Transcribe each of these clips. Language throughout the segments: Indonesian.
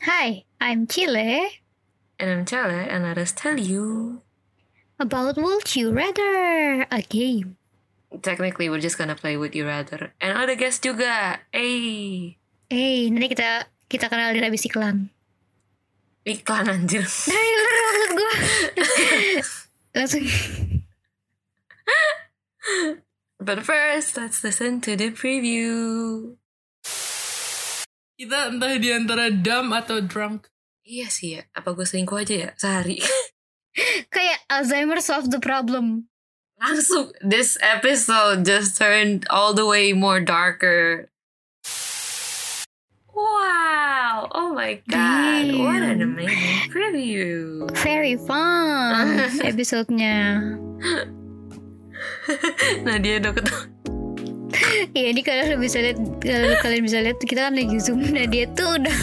Hi, I'm Chile. And I'm Chale, and let us tell you. About Would You Rather, a game. Technically, we're just gonna play Would You Rather. And ada guest juga. Hey. Eh, nanti kita kita kenalin abis iklan. Iklan anjir. Nah, itu maksud gue. Langsung. But first, let's listen to the preview. Kita entah di antara dumb atau drunk. Iya sih ya. Apa gue selingkuh aja ya? Sehari. Kayak Alzheimer solve the problem. Langsung. This episode just turned all the way more darker. Wow. Oh my god. What an Damn. amazing preview. Very fun episodenya. nah dia udah ketemu. Iya, ini kalian bisa lihat kalau kalian bisa lihat kita kan lagi zoom nah dia tuh udah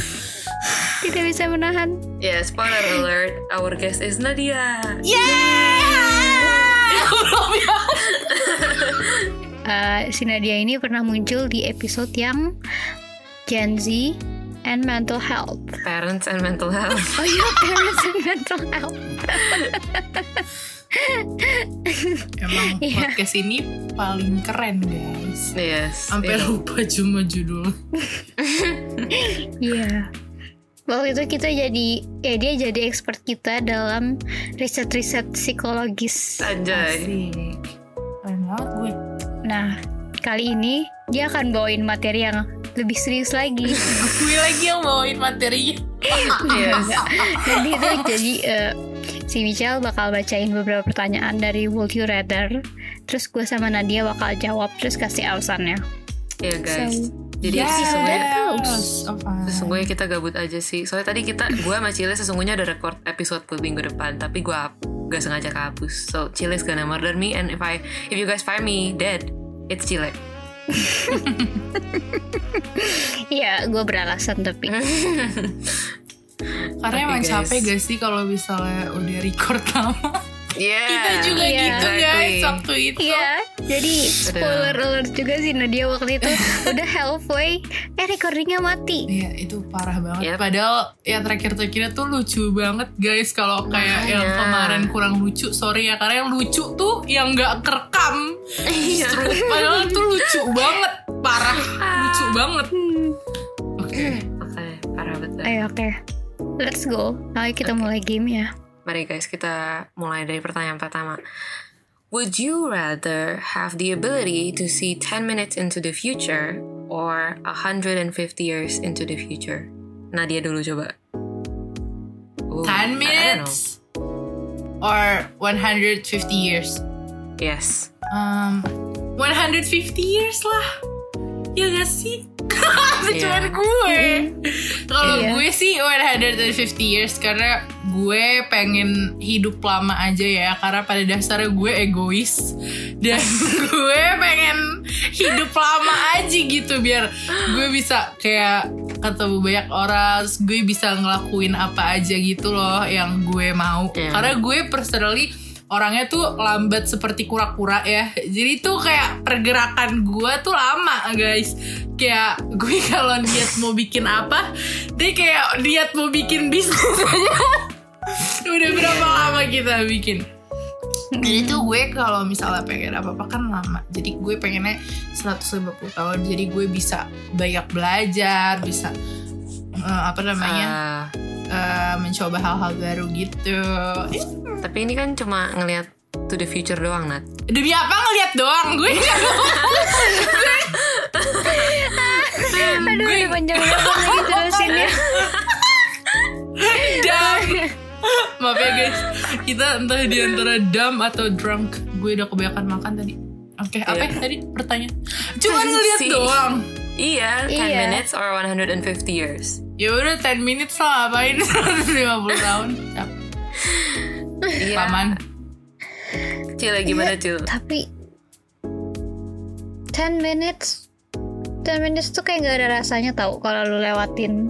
tidak bisa menahan. Yeah, spoiler alert. Our guest is Nadia. Eh, si Nadia ini pernah muncul di episode yang Gen Z and mental health. Parents and mental health. Oh iya, parents and mental health. Emang Iya. podcast ini paling keren guys. Yes. Sampai yeah. lupa cuma judul. Iya. Waktu itu kita jadi, ya dia jadi expert kita dalam riset-riset psikologis. Keren banget gue. Nah, kali ini dia akan bawain materi yang lebih serius lagi. gue lagi yang bawain materi. Yes. Nanti itu jadi eh, si Michelle bakal bacain beberapa pertanyaan dari Would You Rather. Terus gue sama Nadia bakal jawab terus kasih alasannya. Iya guys. So, Jadi yes. sesungguhnya. Oh, sesungguhnya kita gabut aja sih. Soalnya tadi kita gue sama Cile sesungguhnya udah record episode buat minggu depan, tapi gue gak sengaja kehapus. So Cile's gonna murder me and if I if you guys find me dead, it's Cile. Iya, gue beralasan tapi. Karena Tapi, emang guys. capek gak sih kalau misalnya udah record lama. Yeah. Kita juga Iya. gitu guys Exactly. waktu itu. Iya, jadi spoiler alert juga sih Nadia waktu itu udah halfway, eh recordingnya mati. Iya itu parah banget. Yep. Padahal yang terakhir-terakhirnya tuh lucu banget guys. Kalau kayak yang Makanya. kemarin kurang lucu, sorry ya karena yang lucu tuh yang nggak kerekam. Iya. Justru padahal tuh lucu banget, parah, lucu banget. Hmm. Oke. Oke, parah betul. Ayo oke, let's go. Ayo kita mulai game ya. Mari guys, kita mulai dari pertanyaan pertama. Would you rather have the ability to see 10 minutes into the future or 150 years into the future? Nadia dulu coba. Ooh, I- I don't 10 know. minutes or 150 years. Yes. Um, 150 years lah. Ya gak sih? Cuman Iya. gue. Kalau Iya. gue sih 150 years karena gue pengen hidup lama aja ya karena pada dasarnya gue egois dan gue pengen hidup lama aja gitu biar gue bisa kayak ketemu banyak orang terus gue bisa ngelakuin apa aja gitu loh yang gue mau Iya. karena gue personally orangnya tuh lambat seperti kura-kura ya. Jadi tuh kayak pergerakan gue tuh lama guys. Kayak gue kalau niat mau bikin apa dia kayak niat mau bikin bisnis aja. Udah berapa lama kita bikin? Jadi tuh gue kalau misalnya pengen apa-apa kan lama. Jadi gue pengennya 150 tahun. Jadi gue bisa banyak belajar bisa eh, apa namanya Ah, eh, mencoba hal-hal baru gitu tapi ini kan cuma ngelihat to the future doang, Nat. demi apa ngeliat doang gue Aduh, udah panjang-panjang lagi jelasinnya. Dumb. Maaf ya guys, kita entah di antara dumb atau drunk. Gue udah kebanyakan makan tadi. Oke, apa Iya. ya tadi pertanyaan? Cuman ngeliat Si- doang. Iya, 10 Iya. minutes or 150 years. Ya udah 10 minutes lah ngapain 150 tahun. Iya. Paman. Cile gimana, Cil? Tapi 10 minutes 10 minutes tuh kayak gak ada rasanya tau kalau lu lewatin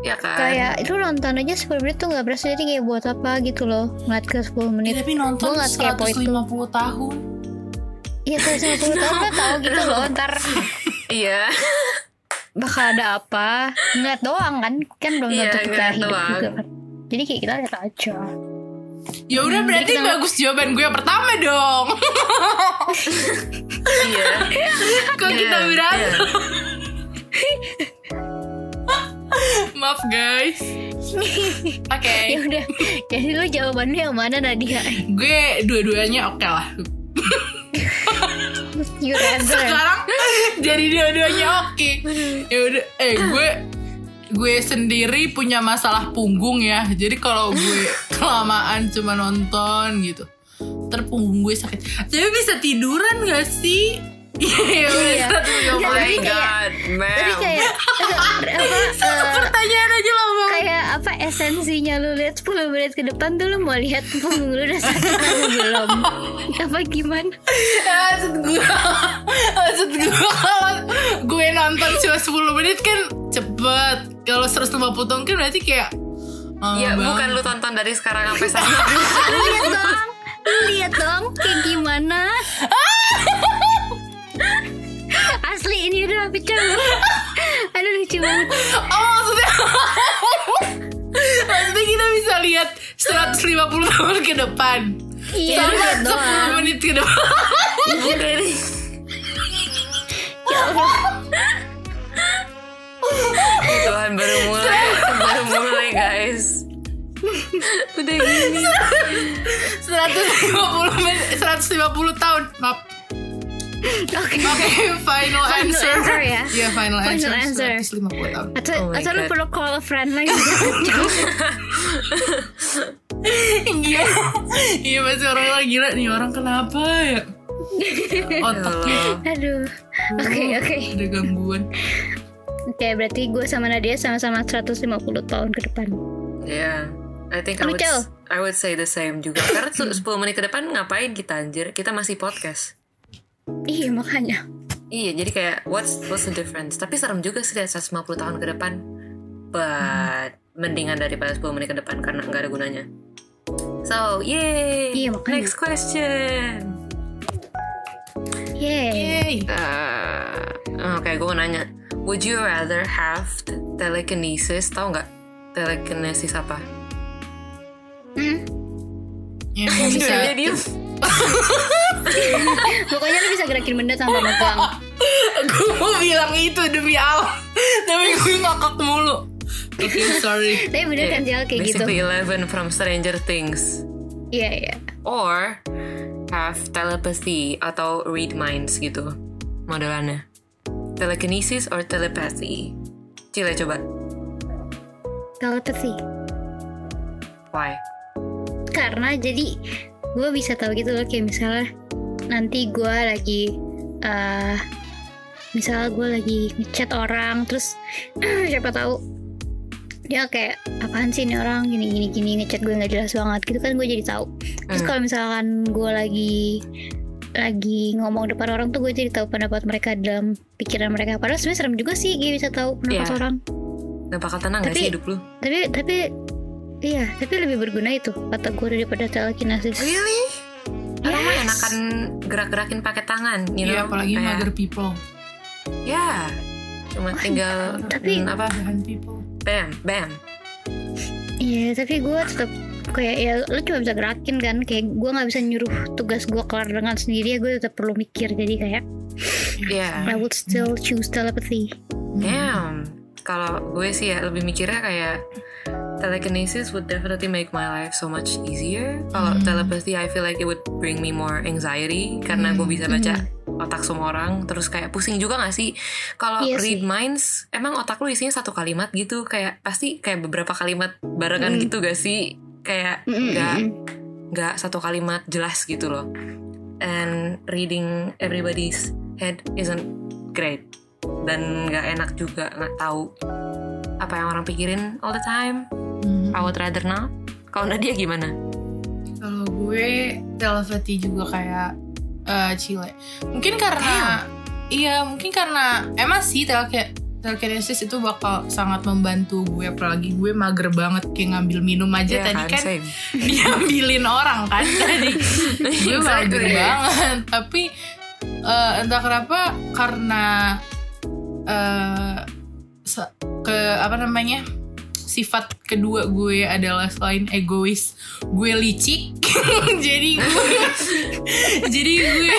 Ya kan? kayak lu nonton aja 10 menit tuh gak berasa jadi kayak buat apa gitu loh ngeliat ke 10 Ya, menit tapi nonton Gua nggak sekepo itu. 150 tahun. Iya kayak 50 tahun kan tau gitu loh ntar Iya. Bakal ada apa ngeliat doang kan kan belum Iya, tentu kita ngeliat hidup doang. juga kan jadi kayak kita lihat aja Ya udah Hmm, berarti kita- bagus jawaban gue yang pertama dong. Iya. Kok kita Iya, berantem? iya. Maaf guys. Oke. ya udah jadi lu jawabannya yang mana Nadia Gue dua-duanya oke lah. You rather Sekarang jadi dua-duanya oke. Ya udah eh gue gue sendiri punya masalah punggung ya. Jadi kalau gue kelamaan cuma nonton gitu. Ntar punggung gue sakit. Tapi bisa tiduran gak sih? Iya, Iya. tiga Oh puluh. my Tapi kayak- god, tapi ma'am. kayak apa eh, Pertanyaan aja lah bang. kayak apa esensinya lu lihat 10 menit ke depan tuh lu mau lihat punggung lu udah sakit atau belum apa gimana maksud gue maksud gue kalau gue nonton cuma 10 menit kan cepet kalau 150 tahun kan berarti kayak lama Ya banget. bukan lu tonton dari sekarang sampai sana. lu lihat dong lu lihat dong kayak gimana asli ini udah pecah aduh lucu banget. Oh maksudnya maksudnya kita bisa lihat 150 tahun ke depan. Iya lihat 10 doang menit ke depan. Bukan ini. ya Allah. Tuhan baru mulai, baru mulai guys. Udah gini. 150 menit 150 tahun. Maaf oke Oke, final, answer. answer ya. Iya, final, Final answer. answer. 150 tahun. atau Oh atau lu perlu call a friend lagi Iya. Iya, masih orang orang gila nih orang kenapa ya? Otaknya aduh oke oke ada gangguan. oke berarti gue sama Nadia sama-sama 150 tahun ke depan Yeah. I think I would. I would say the same juga. Karena tuh 10 menit ke depan ngapain kita anjir? Kita masih podcast. Iya makanya Iya, jadi kayak what's what's the difference? Tapi serem juga sih lihat 150 tahun ke depan. But mendingan daripada 10 menit ke depan karena nggak ada gunanya. So, yay! Iya, makanya. Next question. Yeay. Yay. Uh, Oke, gue mau nanya. Would you rather have telekinesis? Tahu nggak telekinesis apa? Hmm. Yang bisa Dia diem. Pokoknya lu bisa gerakin benda tanpa megang. gue mau bilang itu demi Allah tapi gue ngakak mulu oke sorry Tapi bener kan Jal kayak gitu. Basically Eleven from Stranger Things. Iya iya. Or have telepathy atau read minds gitu modelannya. Telekinesis or telepathy? Cile coba. Telepathy. Why? Karena jadi gue bisa tahu gitu loh kayak misalnya nanti gue lagi eh misalnya gue lagi ngechat orang terus siapa tahu dia kayak apaan sih ini orang gini gini gini ngechat gue nggak jelas banget gitu kan gue jadi tahu terus Hmm. kalau misalkan gue lagi lagi ngomong depan orang tuh gue jadi tahu pendapat mereka dalam pikiran mereka padahal sebenarnya serem juga sih gue bisa tahu pendapat Iya. orang Gak bakal tenang gak Tapi- sih hidup lu? tapi tapi iya tapi lebih berguna itu kata gue daripada telekinesis Really? Orang mah Yes. enakan gerak-gerakin pakai tangan, you know? Iya apalagi Kayak- mager people Ya, cuma tinggal Tapi- hmm, apa? Bam, bam. Iya, tapi gue tetap kayak ya lu cuma bisa gerakin kan kayak gue nggak bisa nyuruh tugas gue kelar dengan sendiri ya gue tetap perlu mikir jadi kayak Yeah. I would still choose telepathy Damn. Kalau gue sih ya lebih mikirnya kayak telekinesis would definitely make my life so much easier. Kalau Hmm. telepathy, I feel like it would bring me more anxiety karena gue bisa baca otak semua orang. Terus kayak pusing juga gak sih? Kalau Iya read sih. minds, emang otak lu isinya satu kalimat gitu. Kayak pasti kayak beberapa kalimat barengan Mm. gitu gak sih? Kayak Mm, mm, nggak mm. nggak satu kalimat jelas gitu loh. And reading everybody's head isn't great dan nggak enak juga nggak tahu apa yang orang pikirin all the time. Hmm. I would rather not. Kalau Nadia gimana? Kalau gue telepati juga kayak eh Chile. Mungkin karena iya, mungkin karena emang sih telek telekinesis itu bakal sangat membantu gue apalagi gue mager banget kayak ngambil minum aja Iya tadi kan same. diambilin orang kan tadi gue mager banget tapi eh, entah kenapa karena eh se- ke apa namanya sifat kedua gue adalah selain egois gue licik jadi gue jadi gue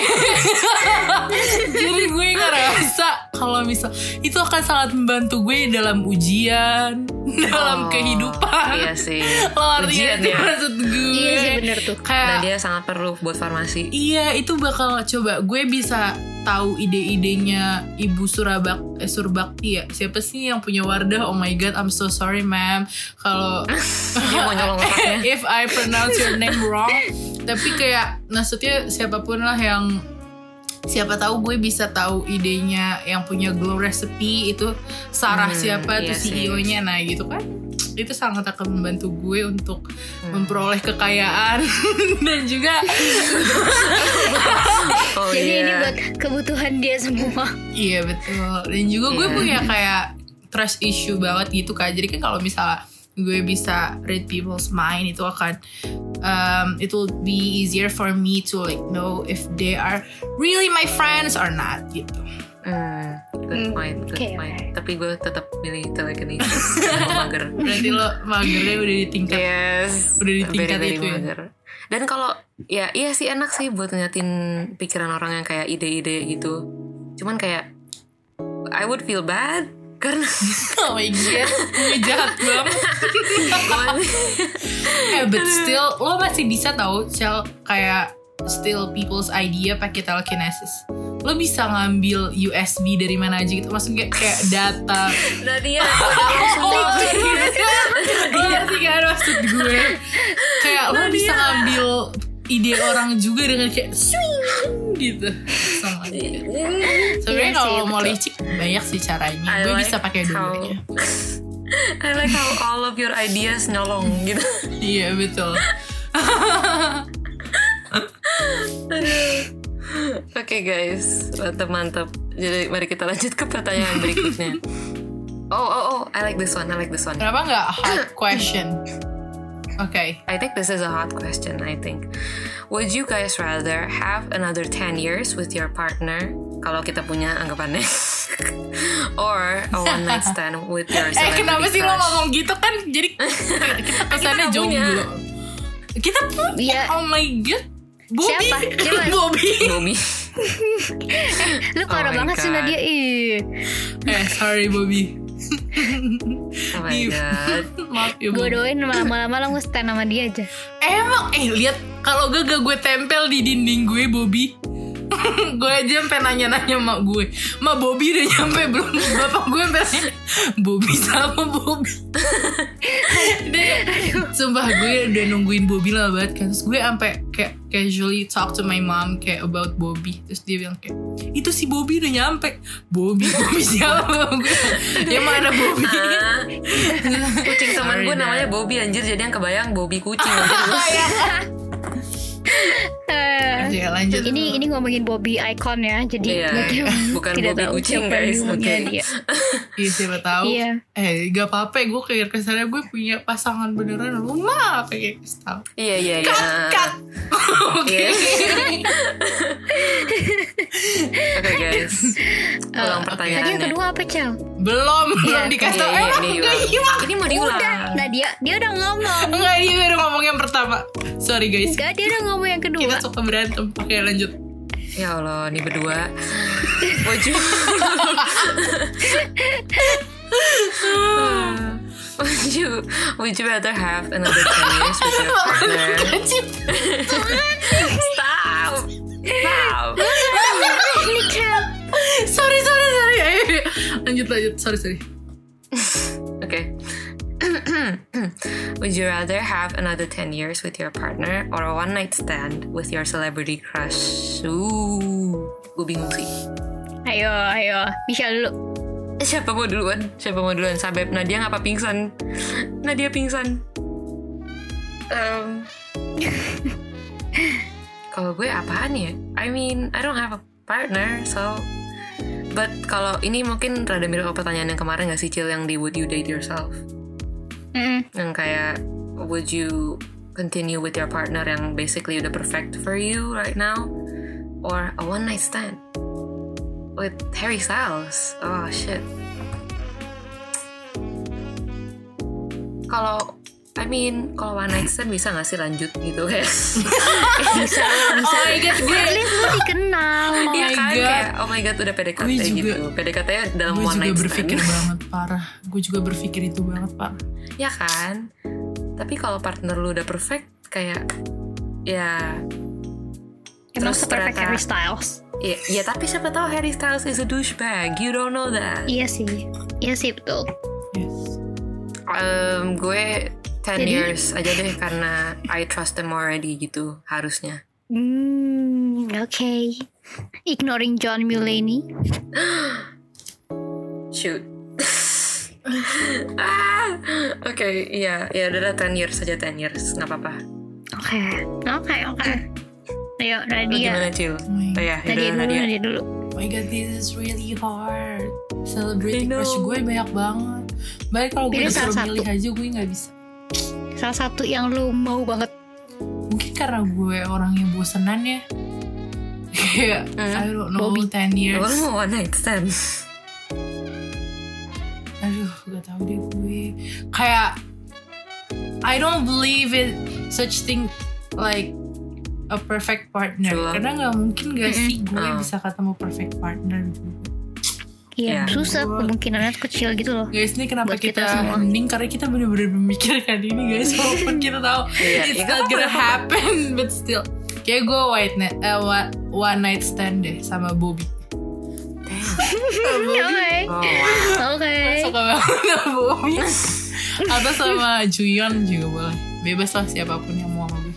jadi gue ngerasa kalau misal itu akan sangat membantu gue dalam ujian dalam Oh, kehidupan Iya sih. lo ngerti Ujian ya. maksud gue Iya sih bener tuh. kayak Nah dia sangat perlu buat farmasi. Iya itu bakal coba gue bisa tahu ide-idenya Ibu Surabak eh, Surbakti ya? Siapa sih yang punya Wardah? Oh my god I'm so sorry ma'am. Kalau if I pronounce your name wrong. Tapi kayak maksudnya siapa pun lah yang siapa tahu gue bisa tahu idenya yang punya glow recipe itu Sarah Hmm, siapa iya tuh. CEO-nya nah gitu kan itu sangat akan membantu gue untuk Hmm. memperoleh kekayaan dan juga Oh Jadi iya. ini buat kebutuhan dia semua. Iya betul. Dan juga gue Iya. punya kayak trust issue banget gitu kan. Jadi kan kalau misalnya gue bisa read people's mind itu akan um, it will be easier for me to like know if they are really my friends or not gitu. Hmm, good Hmm, point, good oke, point. oke. Tapi gue tetap milih telekinesis. Karena mager. Berarti lo magernya udah di tingkat Yes. Udah di tingkat very, very itu ya? mager. Dan kalau ya iya sih enak sih buat ngeliatin pikiran orang yang kayak ide-ide gitu. Cuman kayak I would feel bad karena oh my god, gue jahat banget. eh but still lo masih bisa tahu Cel kayak still people's idea pakai telekinesis. Lo bisa ngambil USB dari mana aja gitu, maksudnya kayak data. Oh, Lo ngerti kan? maksud gue. Kayak lo bisa ngambil ide orang juga dengan kayak swing gitu. Sama aja. Sebenarnya Iya kalau mau licik banyak sih caranya. I Gue like bisa pakai how- dua-duanya I like how all of your ideas nyolong gitu. Iya betul Oke guys, mantap mantap. Jadi mari kita lanjut ke pertanyaan berikutnya. Oh oh oh, I like this one. I like this one. Kenapa nggak hard question? Oke I think this is a hot question. I think, would you guys rather have another 10 years with your partner? Kalau kita punya anggapannya, or a one night stand with your Eh kenapa sih lo crush? ngomong gitu kan Jadi kita kesannya nggak punya. jomblo Kita punya Iya. Oh my god Bobby Siapa? Siapa? Bobby Bobby. Lu parah Oh banget sih. Nadia. Ih. Eh sorry Bobby Oh my god. Maaf ya Gue Bobby doain lama-lama lo nge-stand sama dia aja. Emang eh lihat kalau gak gue tempel di dinding gue Bobby. gue aja sampai nanya-nanya mak gue. Mak Bobby udah nyampe belum? Bapak gue sampai Bobby sama Bobby. Dia, sumpah gue udah nungguin Bobby lama banget kan. Terus gue sampai kayak casually talk to my mom kayak about Bobby. Terus dia bilang kayak itu si Bobby udah nyampe. Bobby, Bobby siapa? gue, yang mana Bobby? Ah, kucing teman Sorry, gue namanya Bobby anjir jadi yang kebayang Bobby kucing anjir. Ya lanjut. ini ini ngomongin Bobby icon ya, jadi Iya, mungkin bukan tidak Bobby tahu kucing, guys. Oke. dia. Iya siapa tahu. Iya. Eh gak apa-apa gue kayak kesannya gue punya pasangan beneran. Lu mah kayak kasih tahu. Iya iya iya. Cut cut. Oke. Oke guys. Ulang Tadi pertanyaannya. yang kedua apa Cel? Belum belum Iya, dikasih tahu. Iya, iya, Emang ini iya. Ini mau diulang. Udah, nah dia dia udah ngomong. Enggak dia baru ngomong yang pertama. Sorry guys. Enggak, dia udah ngomong yang kedua. Kita suka berantem. Oke lanjut. Ya Allah, ini berdua. Would you Would you Would you rather have another 10 years with your partner? Stop. Cel. sorry sorry sorry. Lanjut lanjut. Sorry sorry. Okay. Would you rather have another 10 years with your partner or a one night stand with your celebrity crush? Ooh, gue bingung sih. Ayo, ayo. Michelle dulu. Siapa mau duluan? Siapa mau duluan? Sabep Nadia ngapa pingsan? Nadia pingsan. Um, kalau gue apaan ya? I mean, I don't have a partner, so. But kalau ini mungkin rada mirip pertanyaan yang kemarin gak sih Cil yang di Would You Date Yourself? Mm. Yang kayak Would you continue with your partner yang basically udah perfect for you right now? Or a one night stand? With Harry Styles? Oh shit. kalau I mean kalau one night stand bisa gak sih lanjut gitu kayak? Bisa bisa. Oh my god, gue at least lu dikenal Oh Iya my kan God. kayak oh my god udah PDKT Gue juga- gitu. PDKT nya dalam gue one juga night berpikir stand banget parah. Gue juga berpikir itu banget parah. ya kan? Tapi kalau partner lu udah perfect kayak ya emang Terus ternyata- Harry Styles? Ya, ya tapi siapa tahu Harry Styles is a douchebag. You don't know that. Iya sih. Iya sih betul. Yes. Um, gue 10 Jadi- years aja deh karena I trust them already gitu harusnya hmm oke ignoring John Mulaney shoot ah oke iya ya udah 10 years saja 10 years nggak apa-apa oke oke oke ayo lu Nadia gimana Cil? Oh Oh ya, Nadia dulu Nadia. Nadia dulu Oh my god, this is really hard. Celebrating crush gue banyak banget. Baik kalau gue disuruh milih aja gue nggak bisa. Salah satu yang lu mau banget Mungkin karena gue orang yang bosenan ya. Kayak Hmm. I don't know, Bobby. 10 years. Lu mau one night stand? Aduh, gak tau deh gue. Kayak I don't believe it such thing like a perfect partner. Karena nggak mungkin gak sih gue Oh. bisa ketemu perfect partner. Iya, Iya. susah kemungkinannya tuh kecil gitu loh. Guys, ini kenapa Buat kita kita, hening karena kita bener-bener memikirkan ini guys. Walaupun kita tahu Iya, it's ya not gonna happen, but still. Kayak gue white night, eh, one, one night stand deh sama Bobby. Oke, Oh, wow. oke. Suka banget sama Bobby. Atau sama Juyeon juga boleh. Bebas lah siapa pun yang mau sama gue.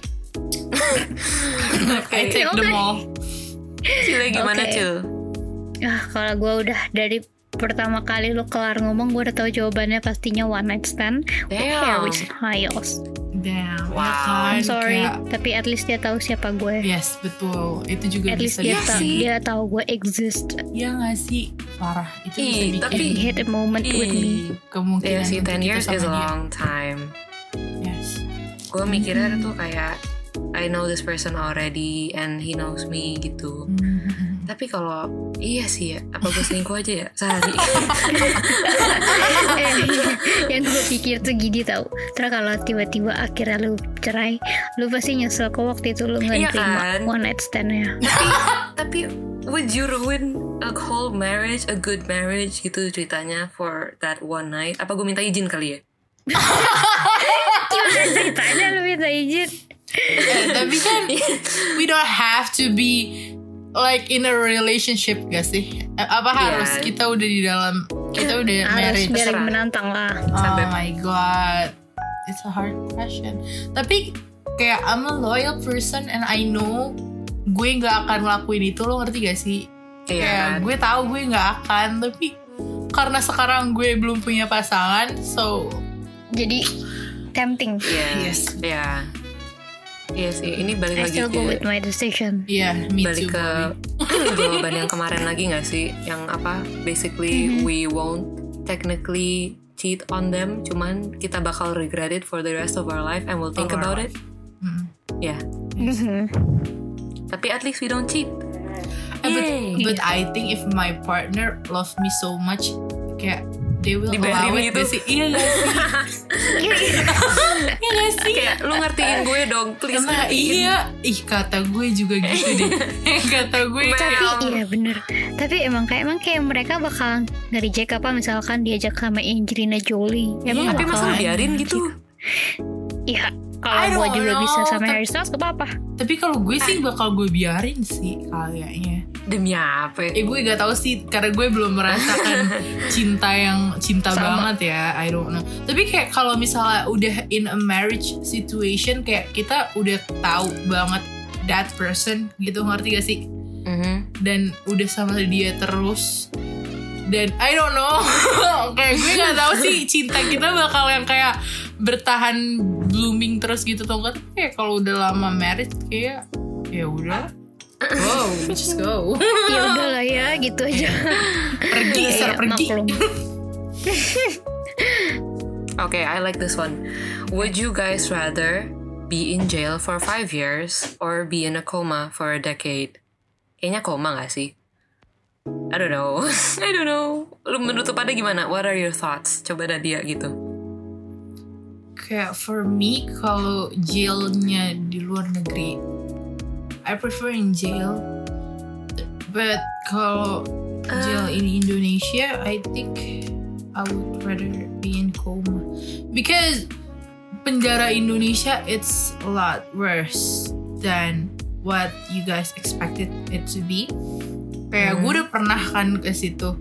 I take Oke. them all. Cil gimana Oke. Cil? Ah, kalau gue udah dari pertama kali lu kelar ngomong, gue udah tahu jawabannya pastinya one night stand. with Damn. Harry Styles. Damn. Wow. ya kan? I'm sorry, Kayak- tapi at least dia tahu siapa gue. yes, betul. Itu juga At least bisa dia, Iya tahu sih. dia tahu gue exist. Iya gak sih? Parah. Itu Ih, bisa bikin tapi- had a moment with me. Kemungkinan Iya sih, untuk 10 kita years sama is a dia. long time. Yes. Gue mikirnya tuh kayak I know this person already and he knows me gitu. Mhm. Tapi kalau iya sih ya, apa gue selingkuh aja ya sehari? eh, yang gue pikir tuh gini tau Terus kalau tiba-tiba akhirnya lu cerai Lu pasti nyesel kok waktu itu lu gak Iya terima kan? one night stand-nya Tapi would you ruin a whole marriage, a good marriage gitu ceritanya for that one night? Apa gue minta izin kali ya? Gimana ceritanya lu minta izin Eh, tapi kan we don't have to be like in a relationship gak sih? Apa Iya. harus kita udah di dalam kita udah Harus married? biar terserah. menantang lah Oh Sampai- my god, it's a hard question. Tapi kayak I'm a loyal person and I know gue nggak akan ngelakuin itu lo ngerti gak sih? Iya Kayak kan? gue tahu gue nggak akan tapi karena sekarang gue belum punya pasangan, so Jadi tempting Iya. Yes. Iya. Iya sih, ini balik I lagi still go ke with my decision yeah, me balik too. ke jawaban yang kemarin lagi gak sih? Yang apa? Basically we won't technically cheat on them, cuman kita bakal regret it for the rest of our life and we'll think Of about it. Mm. Ya, Mhm. tapi at least we don't cheat. Eh, but, Yay. but I think if my partner love me so much, kayak they will allow it gitu. gak sih? Iya gak sih? Iya gak sih? Kayak lu ngertiin gue dong, please. Nah, ngertiin. iya, ih kata gue juga gitu deh. kata gue kayak Tapi iya bener Tapi emang kayak emang kayak mereka bakal nge-reject apa misalkan diajak sama Angelina Jolie Emang Iya, Tapi masa lu biarin gitu? Iya kalau gue don't juga know, bisa sama Harry Styles gak apa-apa Tapi kalau gue sih bakal gue biarin sih kayaknya. Demi apa? Eh gue gak tahu sih karena gue belum merasakan cinta yang cinta Sama. banget ya. I don't know. Tapi kayak kalau misalnya udah in a marriage situation kayak kita udah tahu banget that person gitu ngerti gak sih? Mhm. Dan udah sama dia terus dan I don't know kayak gue gak tahu sih cinta kita bakal yang kayak bertahan blooming terus gitu tau gak? Tapi Kayak kalau udah lama married kayak ya udah Wow, we just go. Ya udah lah ya gitu aja pergi, ser Iya, pergi. Okay, I like this one. Would you guys rather be in jail for five years or be in a coma for a decade? Kayaknya koma gak sih? I don't know. I don't know. Lu menurut lu pada gimana? What are your thoughts? Coba Nadia gitu. Kayak for me kalau jailnya di luar negeri I prefer in jail. But kalau jail in Indonesia I think I would rather be in coma. Because penjara Indonesia it's a lot worse than what you guys expected it to be. Kayak gue udah pernah kan ke situ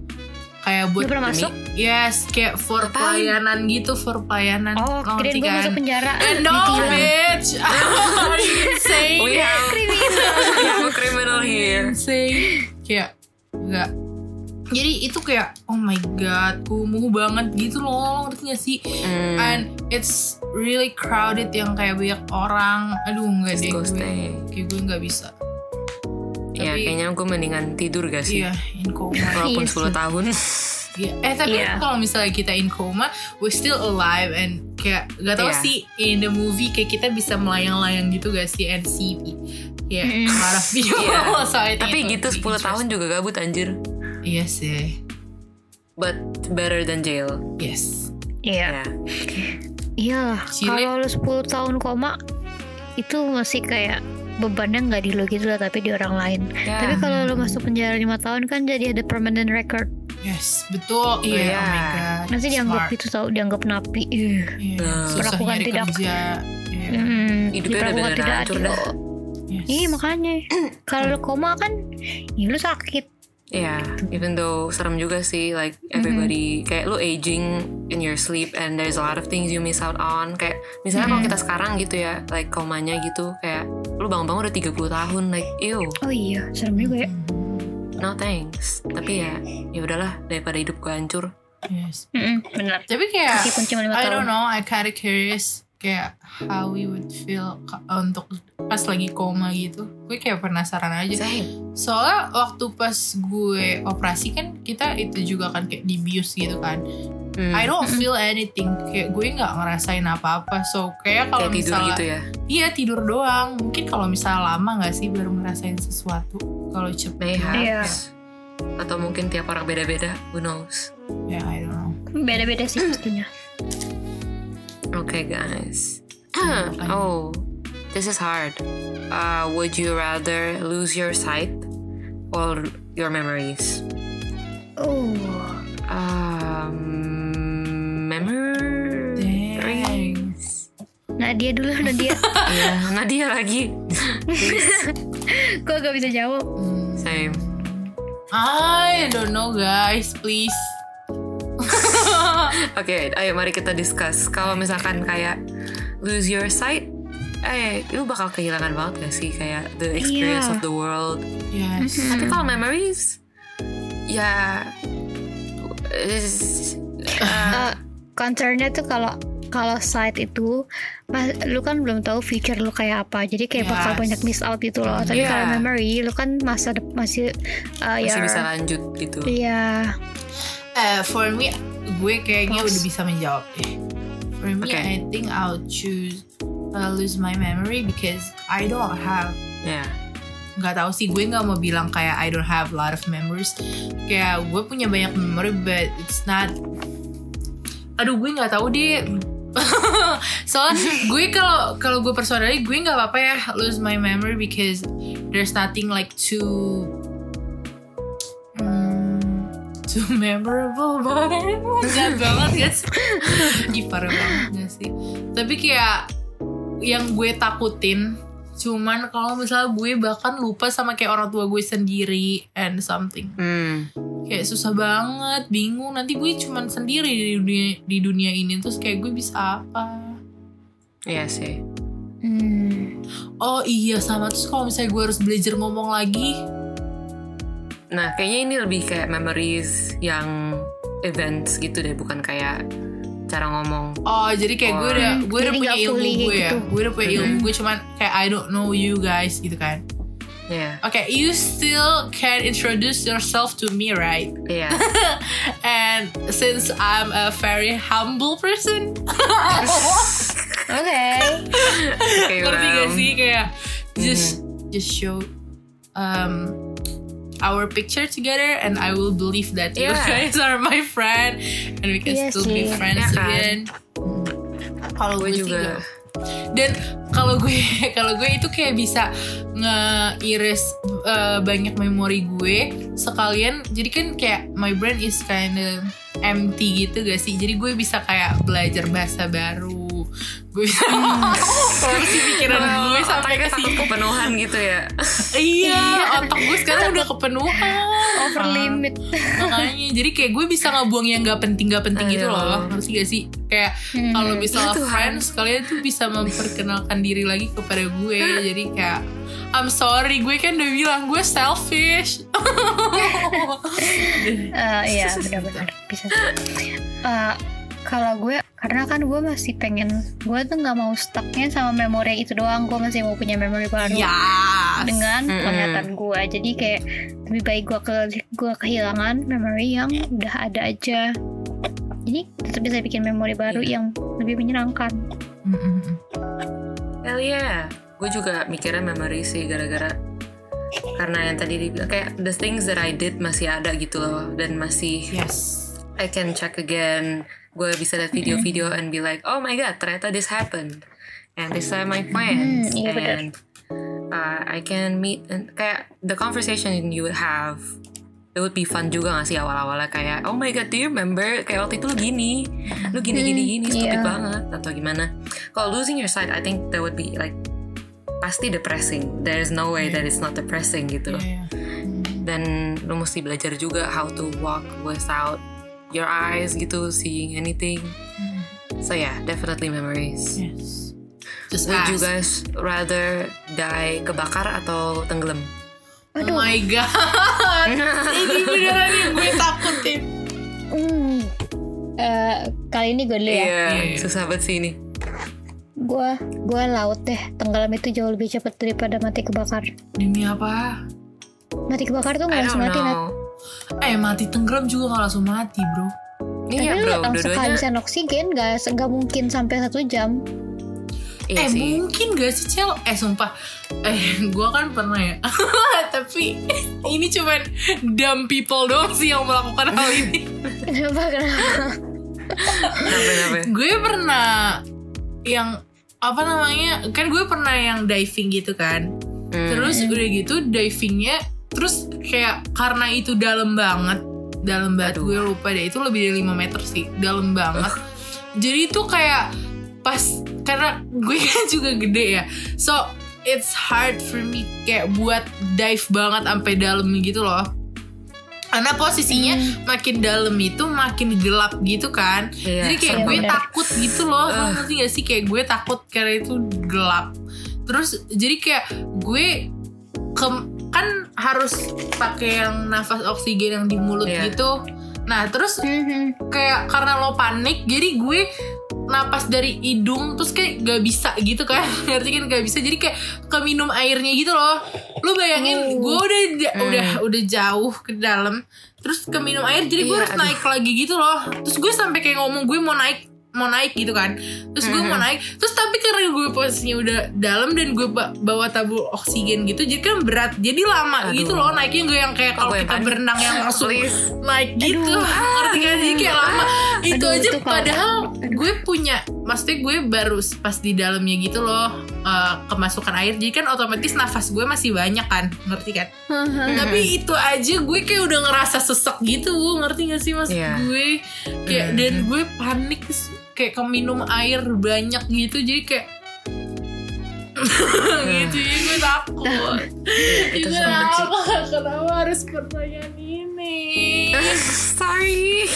kayak buat pernah masuk? yes kayak for Ngapain? pelayanan gitu for pelayanan. Oh, kirain gue masuk penjara. Eh, no bitch. Insane. We have, we have a criminal here. insane. Kayak enggak jadi itu kayak oh my god kumuh banget gitu loh. Ngerti gak sih? Hmm. and it's really crowded yang kayak banyak orang. Aduh enggak deh gue. kayak gue nggak bisa Ya Tapi- kayaknya gue mendingan tidur gak sih? iya in coma Walaupun Iya 10 sih. tahun. Iya. eh tapi Iya. kalau misalnya kita in coma we're still alive and kayak gak tau Iya. sih in the movie kayak kita bisa melayang-layang gitu gak sih and see kayak Mm-mm. a lot of people Iya. Tapi gitu be 10 tahun juga gabut anjir. iya sih But better than jail. yes Iya. Ya. Iya. Cile. Kalau lu 10 tahun koma itu masih kayak bebannya nggak di lu gitu lah tapi di orang lain. Ya. Tapi kalau lu masuk penjara lima tahun kan jadi ada permanent record. Yes, betul. Iya. Oh my god. Nanti dianggap Smart. itu tau dianggap napi. Ih. Iya, Nah. susah Perlakukan tidak- kerja. Iya. Hmm, Hidupnya udah tidak hancur adil. dah. Yes. Iya makanya kalau lu koma kan ya lu sakit. Yeah, even though serem juga sih, like everybody kayak lu aging in your sleep and there's a lot of things you miss out on. Kayak misalnya kalau kita sekarang gitu ya, like komanya gitu, kayak lu bangun-bangun udah 30 tahun, like ew, Oh iya, serem juga ya. no thanks. Tapi ya, ya udahlah daripada hidup gue hancur. Yes. Mm-mm, benar. Tapi kayak I don't know, I kinda curious kayak how we would feel untuk pas lagi koma gitu. Gue kayak penasaran aja. Same. Soalnya waktu pas gue operasi kan kita itu juga kan kayak dibius gitu kan. Hmm, I don't feel anything. Kayak gue nggak ngerasain apa-apa. So kayak kalau misalnya gitu ya. Iya tidur doang. Mungkin kalau misalnya lama nggak sih baru ngerasain sesuatu. Kalau cepet, Mayhaps. Iya. Atau mungkin tiap orang beda-beda, who knows. ya I don't know. Beda-beda sih pastinya. Okay, guys. Oh, this is hard. Uh, would you rather lose your sight or your memories? Oh, Um, memories. Nadia dulu Nadia. Iya, Nadia lagi. Gue gak bisa jawab. Same. I don't know guys, please. Oke, ayo mari kita discuss. Kalau misalkan kayak lose your sight, eh, lu bakal kehilangan banget gak sih kayak the experience Iya. of the world. Yes. Tapi kalau memories, ya, is, uh, Eh, concernnya tuh kalau kalau site itu mas- lu kan belum tahu future lu kayak apa jadi kayak bakal Yes. banyak miss out gitu loh tapi Iya. kalau memory lu kan masa dep- masih uh, masih your- bisa lanjut gitu. iya Eh, for me, gue kayaknya Pause. udah bisa menjawab deh. For me, Okay. I think I'll choose uh, lose my memory because I don't have. Ya, nggak tahu sih gue nggak mau bilang kayak I don't have a lot of memories. Kayak gue punya banyak memory but it's not. Aduh gue nggak tahu deh. Soalnya gue kalau kalau gue personally gue nggak apa-apa ya lose my memory because there's nothing like too hmm, too memorable banget Nggak banget guys. Ih parah banget gak sih? Tapi kayak Yang gue takutin Cuman kalau misalnya gue bahkan lupa sama kayak orang tua gue sendiri And something. Hmm, Kayak susah banget Bingung. Nanti gue cuman sendiri di dunia, di dunia ini. Terus kayak gue bisa apa? Iya sih. hmm. Oh iya sama. Terus kalau misalnya gue harus belajar ngomong lagi? Nah, kayaknya ini lebih kayak memories yang events gitu deh, bukan kayak cara ngomong. Oh jadi kayak gue udah gue udah punya ilmu gue ya. gitu. Gue udah punya ilmu gue Cuman kayak I don't know you guys gitu kan. Ya, Okay, you still can introduce yourself to me, right? iya. And since I'm a very humble person, oke Oke, ngerti gak sih? Kayak just just show um our picture together, and I will believe that you Yeah. guys are my friend, and we can Iya still be friends Iya kan? again. Kalau Gue juga. Dan kalau gue kalau gue itu kayak bisa nge-erase uh, banyak memori gue sekalian. Jadi kan kayak my brain is kind of empty gitu gak sih? Jadi gue bisa kayak belajar bahasa baru. Gue bisa korupsi pikiran gue sampai ke sini. kepenuhan gitu ya. Iya, otak gue sekarang udah kepenuhan. over limit Makanya jadi kayak gue bisa ngebuang yang gak penting gak penting gitu Aduh. loh. Ngerti gak sih? Kayak Hmm. kalau misalnya Ya Tuhan. friends kalian tuh bisa memperkenalkan diri lagi kepada gue. jadi kayak I'm sorry, gue kan udah bilang gue selfish. Eh, iya benar-benar bisa Eh, kalau gue karena kan gue masih pengen gue tuh nggak mau stucknya sama memori itu doang gue masih mau punya memori baru ya. dengan penglihatan gue jadi kayak lebih baik gue ke gue kehilangan memori yang udah ada aja jadi tetap bisa bikin memori baru yang lebih menyenangkan Hell yeah. Gue juga mikirnya memory sih gara-gara karena yang tadi dibilang kayak the things that I did masih ada gitu loh dan masih Yes. I can check again. Gue bisa lihat video-video and be like, oh my god, ternyata this happened. And this are my friends. Hmm, iya benar. and uh, I can meet and kayak the conversation you would have it would be fun juga gak sih awal-awalnya? Kayak oh my god do you remember? Kayak waktu itu lu gini. Lu gini gini gini stupid iya. banget atau gimana? Kalau losing your sight I think that would be like pasti depressing. There is no way that it's not depressing gitu. Iya. dan lu mesti belajar juga how to walk without your eyes gitu seeing anything so yeah definitely memories Yes. Just would ask. you guys rather die kebakar atau tenggelam Oh aduh my god. Ini beneran yang gue takutin. hmm, eh, kali ini gue dulu ya Iya, Iya. susah banget sih ini. gue gue laut deh tenggelam itu jauh lebih cepat daripada mati kebakar Demi apa? mati kebakar tuh nggak langsung mati Nat. Eh mati tenggelam juga gak langsung mati bro. Iya Tapi lu bro, langsung kehabisan oksigen gak, gak mungkin sampai satu jam Iya eh sih. mungkin gak sih Cel? Eh sumpah Eh gue kan pernah ya Tapi ini cuman dumb people doang sih yang melakukan hal ini kenapa kenapa Kenapa, kenapa? Gue pernah Yang apa namanya Kan gue pernah yang diving gitu kan Hmm. Terus udah gitu divingnya Terus kayak karena itu dalam banget Dalam banget Aduh. gue lupa deh Itu lebih dari 5 meter sih Dalam banget. Jadi itu kayak Pas Karena gue kan juga gede ya So it's hard for me Kayak buat dive banget sampai dalam gitu loh. Karena posisinya makin dalam itu makin gelap gitu kan. Iya, jadi kayak gue bener. takut gitu loh ngerti gak sih? Kayak gue takut karena itu gelap. Terus jadi kayak gue ke- kan harus pakai yang nafas oksigen yang di mulut Iya. gitu. Nah terus Mhm. kayak karena lo panik jadi gue napas dari hidung terus kayak gak bisa gitu kan. Ngerti kan? Gak bisa. Jadi kayak keminum airnya gitu loh. Lo bayangin gue udah udah udah jauh ke dalam terus keminum air jadi gue Iya, harus aduh. naik lagi gitu loh. Terus gue sampai kayak ngomong gue mau naik mau naik gitu kan. Terus gue mau naik terus tapi karena gue posisinya udah dalam dan gue ba- bawa tabung oksigen gitu jadi kan berat. Jadi lama Aduh. gitu loh naiknya gue yang kayak kalau kita berenang yang langsung Please. naik gitu. Ngerti kan? Jadi kayak lama. Itu Aduh, aja itu kalau- padahal gue punya maksudnya gue baru pas di dalamnya gitu loh eh, kemasukan air. Jadi kan otomatis nafas gue masih banyak kan ngerti kan? Tapi itu aja gue kayak udah ngerasa sesek gitu ngerti gak sih maksud Iya. gue? Kayak dan gue panik kayak keminum air banyak gitu jadi kayak gitu ya gue takut itu kenapa kenapa harus pertanyaan ini Sorry.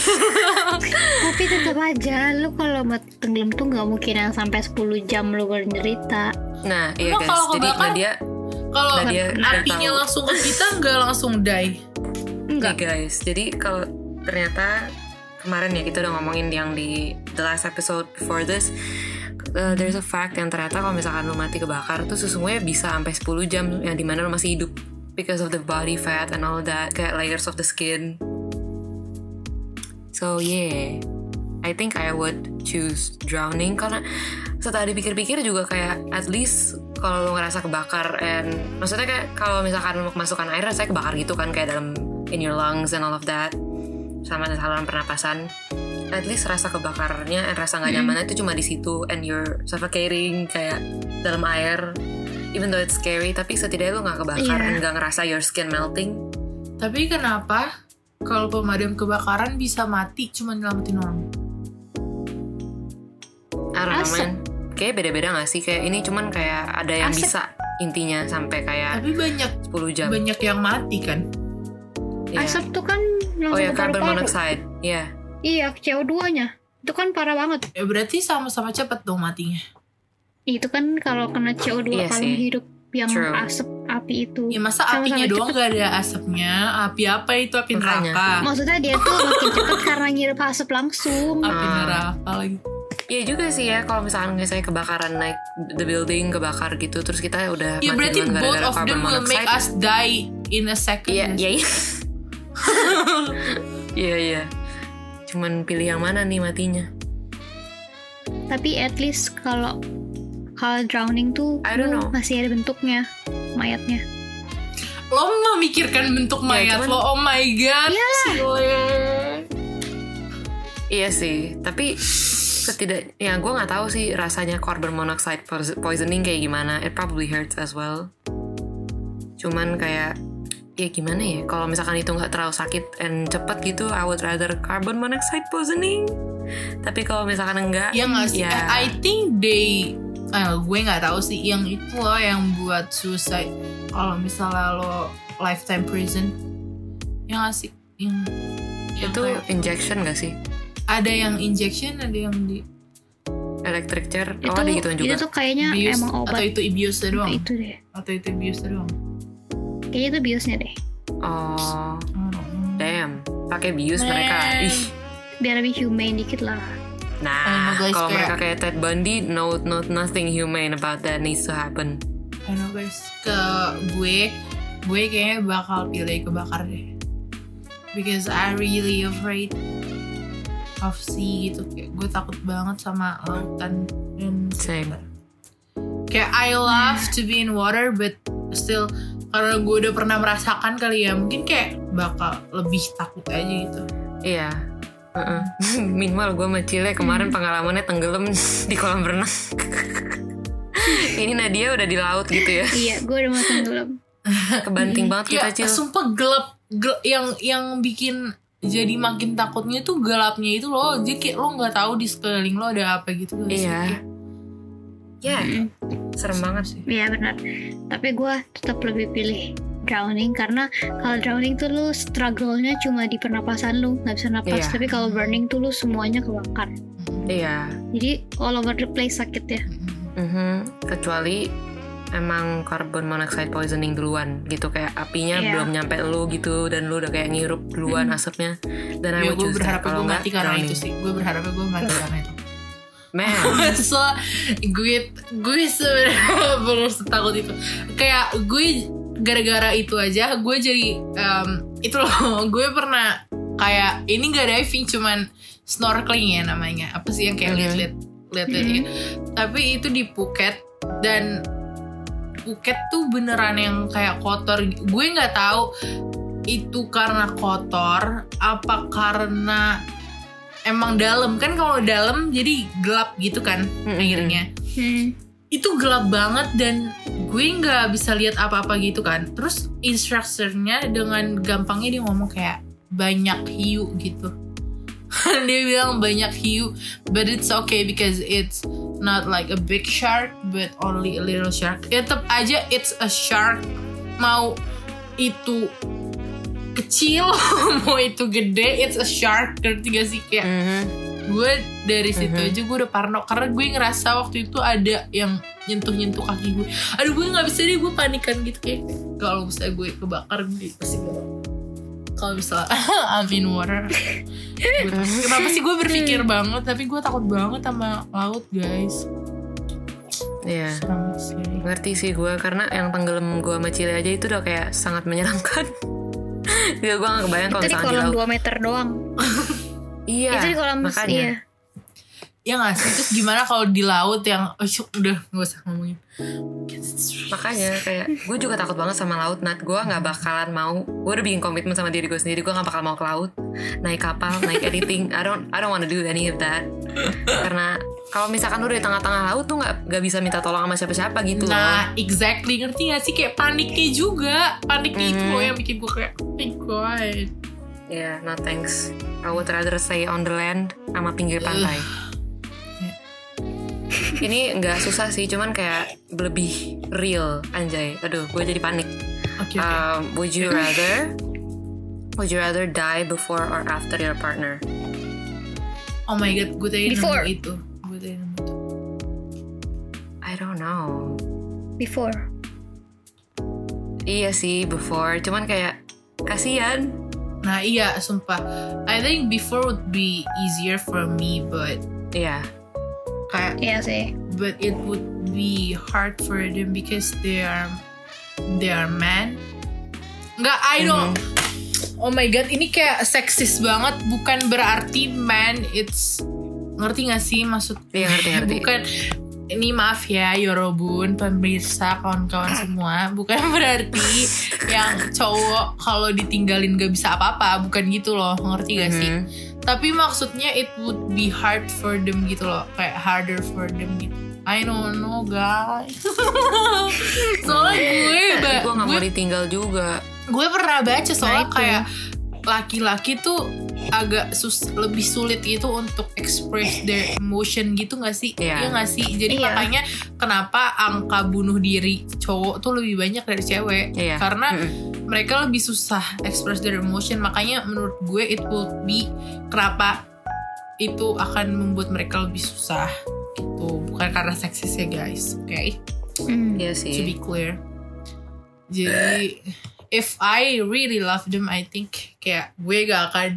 tapi tetap aja lu kalau mati tenggelam tuh nggak mungkin yang sampai 10 jam lu bercerita Nah, iya Emang guys. kalau Jadi kebakar- Nadia, kalau Nadia apinya tahu. langsung ke kita nggak langsung die Nih guys, jadi kalau ternyata kemarin ya kita udah ngomongin yang di the last episode before this uh, there's a fact yang ternyata kalau misalkan lu mati kebakar tuh sesungguhnya bisa sampai 10 jam yang di mana lu masih hidup because of the body fat and all that kayak layers of the skin. So yeah. I think I would choose drowning karena setelah dipikir-pikir juga kayak at least kalau lu ngerasa kebakar and maksudnya kayak kalau misalkan lu kemasukan air rasanya kebakar gitu kan kayak dalam in your lungs and all of that sama saluran pernapasan at least rasa kebakarannya and rasa nggak Mm. nyamannya itu cuma di situ and you're suffocating kayak dalam air even though it's scary tapi setidaknya lu nggak kebakar and nggak ngerasa your skin melting. Tapi kenapa kalau pemadam kebakaran bisa mati cuma nyelamatin orang? I don't know man. Kayak beda-beda gak sih? Kayak ini cuman kayak ada yang bisa intinya sampai kayak Tapi banyak 10 jam. banyak yang mati kan? Iya. Asap tuh kan oh langsung ya ke carbon paru-paru. monoxide Iya Iya, CO2-nya. Itu kan parah banget. Ya berarti sama-sama cepat dong matinya. Itu kan kalau kena CO2 Iya kalau sih. hidup yang True. asap api itu. Ya masa Sama-sama apinya doang cepet. gak ada asapnya? Api apa itu? Api Makanya. neraka. Maksudnya dia tuh makin cepet karena ngirup asap langsung. Api neraka lagi. Iya juga sih ya kalau misalkan misalnya kebakaran naik the building kebakar gitu terus kita udah Ya mati berarti both of them will make us die in a second. Iya, guys. iya, iya. Iya, iya. Cuman pilih yang mana nih matinya? Tapi at least kalau kalau drowning tuh I don't know. masih ada bentuknya mayatnya. Lo memikirkan bentuk Ya, mayat cuman- lo, oh my god. Iya sih, tapi setidak ya gue nggak tahu sih rasanya carbon monoxide poisoning kayak gimana. It probably hurts as well. Cuman kayak ya gimana ya kalau misalkan itu nggak terlalu sakit and cepet gitu I would rather carbon monoxide poisoning. Tapi kalau misalkan enggak Ya nggak sih? ya. I think they eh, gue nggak tahu sih. Yang itu loh yang buat suicide. Kalau misalnya lo lifetime prison. Ya nggak sih? Yang, yang itu kayak- injection gak sih? Ada yang injection ada yang di electric chair? Itu oh ada gitu juga. itu tuh kayaknya bius emang atau obat itu ibius doang? itu deh. atau itu ibius doang Kayaknya itu biusnya deh. oh Hmm. damn pakai bius Man. mereka ih Biar lebih humane dikit lah. nah guys, kalau kayak- mereka kayak Ted Bundy no no nothing humane about that needs to happen I know guys ke gue gue kayaknya bakal pilih kebakar deh because I really afraid of sea gitu kayak gue takut banget sama lautan dan Same. kayak I love to be in water but still karena gue udah pernah merasakan kali ya mungkin kayak bakal lebih takut aja gitu iya Heeh. minimal gue sama Cile kemarin pengalamannya tenggelam di kolam renang ini Nadia udah di laut gitu ya iya, gue udah mau tenggelam. kebanting banget kita ya Cil sumpah gelap gel- yang yang bikin jadi makin takutnya tuh gelapnya itu loh jadi kayak lo nggak tahu di sekeliling lo ada apa gitu. Iya. Ya Mm. Serem banget sih Iya benar. Tapi gue tetap lebih pilih drowning karena kalau drowning tuh lu struggle-nya cuma di pernapasan lu nggak bisa napas. Iya. Tapi kalau burning tuh lu semuanya kebakar. iya Jadi all over the place sakit ya. Mhm. kecuali emang carbon monoxide poisoning duluan gitu kayak apinya Iya. belum nyampe lu gitu dan lu udah kayak ngirup duluan asapnya dan ya gue berharap gue nggak, mati karena drowning. itu sih gue berharap gue mati karena itu man. So gue gue sebenarnya belum setakut itu. Kayak gue gara-gara itu aja gue jadi em, itu loh gue pernah kayak ini gak diving cuman snorkeling ya namanya. Apa sih yang kayak lihat-lihat lihat-lihat ya. tapi itu di Phuket dan Phuket tuh beneran yang kayak kotor. Gue nggak tahu itu karena kotor apa karena emang dalam. Kan kalau dalam jadi gelap gitu kan Mm-mm. akhirnya. Hmm. itu gelap banget dan gue nggak bisa lihat apa-apa gitu kan. Terus instructornya dengan gampangnya dia ngomong kayak banyak hiu gitu. Dia bilang banyak hiu but it's okay because it's not like a big shark but only a little shark. Ya tetap aja it's a shark. Mau itu kecil mau itu gede it's a shark. Ngerti gak sih? Kayak Mhm. gue dari situ Mhm. aja gue udah parno. Karena gue ngerasa waktu itu ada yang nyentuh nyentuh kaki gue aduh gue nggak bisa deh gue panikan gitu. Kayak kalau misalnya gue kebakar gue pasti gue kalau misalnya I'm in water. Kenapa sih gue berpikir banget? Tapi gue takut banget sama laut guys. Iya. ngerti sih gue karena yang tenggelam gue sama Cile aja itu udah kayak sangat menyeramkan ya gue gak kebayang kalau Itu di misalnya di kolam laut 2 meter doang. iya itu di kolam makanya iya. Ya gak sih? Terus gimana kalau di laut yang oh, syuk, udah gak usah ngomongin. makanya kayak gue juga takut banget sama laut Nat gue nggak bakalan mau gue udah bikin komitmen sama diri gue sendiri gue nggak bakal mau ke laut naik kapal naik anything I don't I don't want to do any of that karena kalau misalkan lu di tengah-tengah laut tuh nggak nggak bisa minta tolong sama siapa-siapa gitu loh. Nah, exactly ngerti gak sih kayak paniknya juga. Paniknya itu Mhm. loh yang bikin gue kayak, oh my god. Yeah, no thanks. I would rather stay on the land sama pinggir pantai. Ini nggak susah sih, cuman kayak lebih real, anjay. Aduh, gue jadi panik. Oke oke. Um, would you rather, would you rather die before or after your partner? oh my god, gue tadi Before. nemu itu. Gue tadi nemu itu. I don't know. Before. Iya sih, before. Cuman kayak kasihan. Nah iya, sumpah. I think before would be easier for me, but Iya, kayak, Iya sih. but it would be hard for them because they are, they are man. Enggak, I don't. Oh my god, ini kayak seksis banget. Bukan berarti man, it's ngerti gak sih maksud? Ngerti, ngerti. Bukan. Ini maaf ya Yorobun, pemirsa, kawan-kawan semua. Bukan berarti yang cowok kalau ditinggalin gak bisa apa-apa. Bukan gitu loh, ngerti gak sih? Mhm. Tapi maksudnya it would be hard for them gitu loh. Kayak harder for them gitu. I don't know guys. Soalnya gue, ba- gue nggak mau gue ditinggal juga. gue pernah baca soalnya Nah, kayak laki-laki tuh agak sus lebih sulit gitu untuk express their emotion gitu gak sih? Iya. Iya gak sih? Jadi Iya. makanya kenapa angka bunuh diri cowok tuh lebih banyak dari cewek? Iya. Karena Mm-mm. mereka lebih susah express their emotion. Makanya menurut gue it would be kenapa itu akan membuat mereka lebih susah gitu. Bukan karena seksis ya guys, oke? Hmm. Iya to sih. be clear. Jadi if I really love them, I think kayak gue gak akan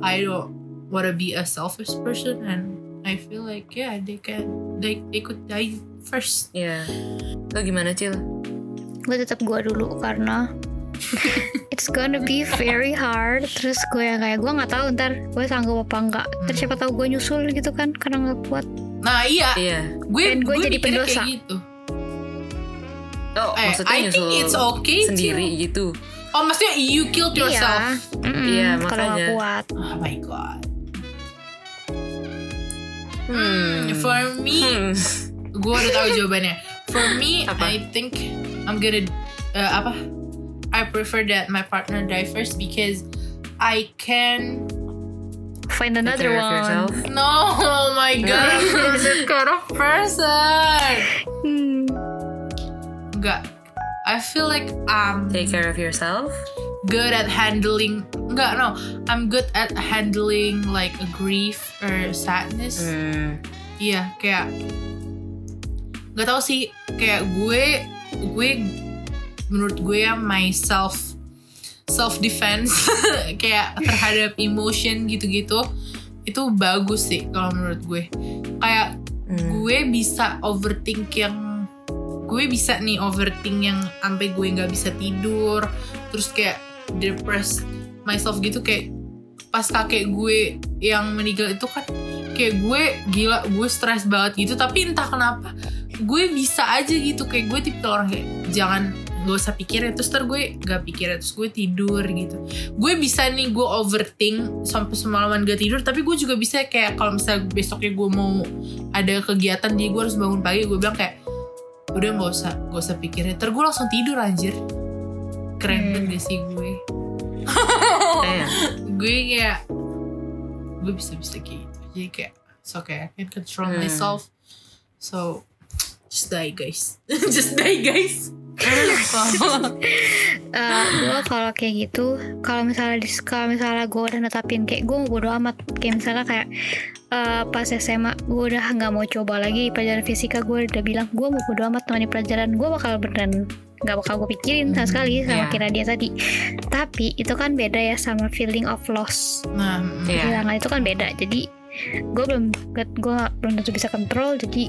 I don't wanna be a selfish person and I feel like yeah they can they they could die first. Iya. Lo gimana Cil? Gue tetap gue dulu karena it's gonna be very hard. Terus gue yang kayak gue nggak tahu ntar gue sanggup apa enggak. Terus siapa tahu gue nyusul gitu kan karena nggak kuat. Nah iya, Iya. gue Dan gue jadi mikirnya pendosa. kayak gitu. Oh, Eh, maksudnya I nyusul think it's okay sendiri Cil. gitu. Oh maksudnya you killed yourself. Iya. Mm-mm, Iya, Kalau makanya. kuat. Oh my god. Hmm. For me, Hmm. gue udah tahu jawabannya. For me, Apa? I think I'm gonna uh, apa? I prefer that my partner die first because I can. Find another yourself. one. No, oh my god, I'm that kind of person. Hmm. Enggak. I feel like I'm Take care of yourself. good at handling. Enggak, no. I'm good at handling like a grief or sadness. Hmm. Iya, kayak nggak tahu sih, kayak gue gue menurut gue ya myself self defense kayak terhadap emotion gitu-gitu itu bagus sih kalau menurut gue. Kayak Hmm. gue bisa overthink yang gue bisa nih overthink yang sampai gue nggak bisa tidur terus kayak depressed myself gitu kayak pas kakek gue yang meninggal itu kan kayak gue gila gue stres banget gitu. Tapi entah kenapa gue bisa aja gitu. Kayak gue tipe orang kayak jangan gak usah pikirin. Terus ntar gue gak pikirin terus gue tidur gitu. Gue bisa nih gue overthink sampai semalaman gak tidur. Tapi gue juga bisa kayak kalau misalnya besoknya gue mau ada kegiatan jadi gue harus bangun pagi gue bilang kayak udah nggak usah gak usah pikirin. Terus gue langsung tidur anjir. Keren Hmm. banget gak sih gue. Eh, gue kayak gue bisa bisa kayak gitu. Jadi kayak it's okay. I can control Hmm. myself. So just die guys. Just die guys Eh, gue kalau kayak gitu kalau misalnya di kalau misalnya gue udah netapin kayak gue mau bodo amat. Kayak misalnya kayak eh, pas SMA gue udah nggak mau coba lagi pelajaran fisika gue udah bilang gue mau bodo amat teman pelajaran. Gue bakal beneran nggak bakal gue pikirin sama sekali sama iya. kira dia tadi. Tapi itu kan beda ya sama feeling of loss. Nah Iya. kehilangan itu kan beda. Jadi gue belum gue belum tentu bisa kontrol. Jadi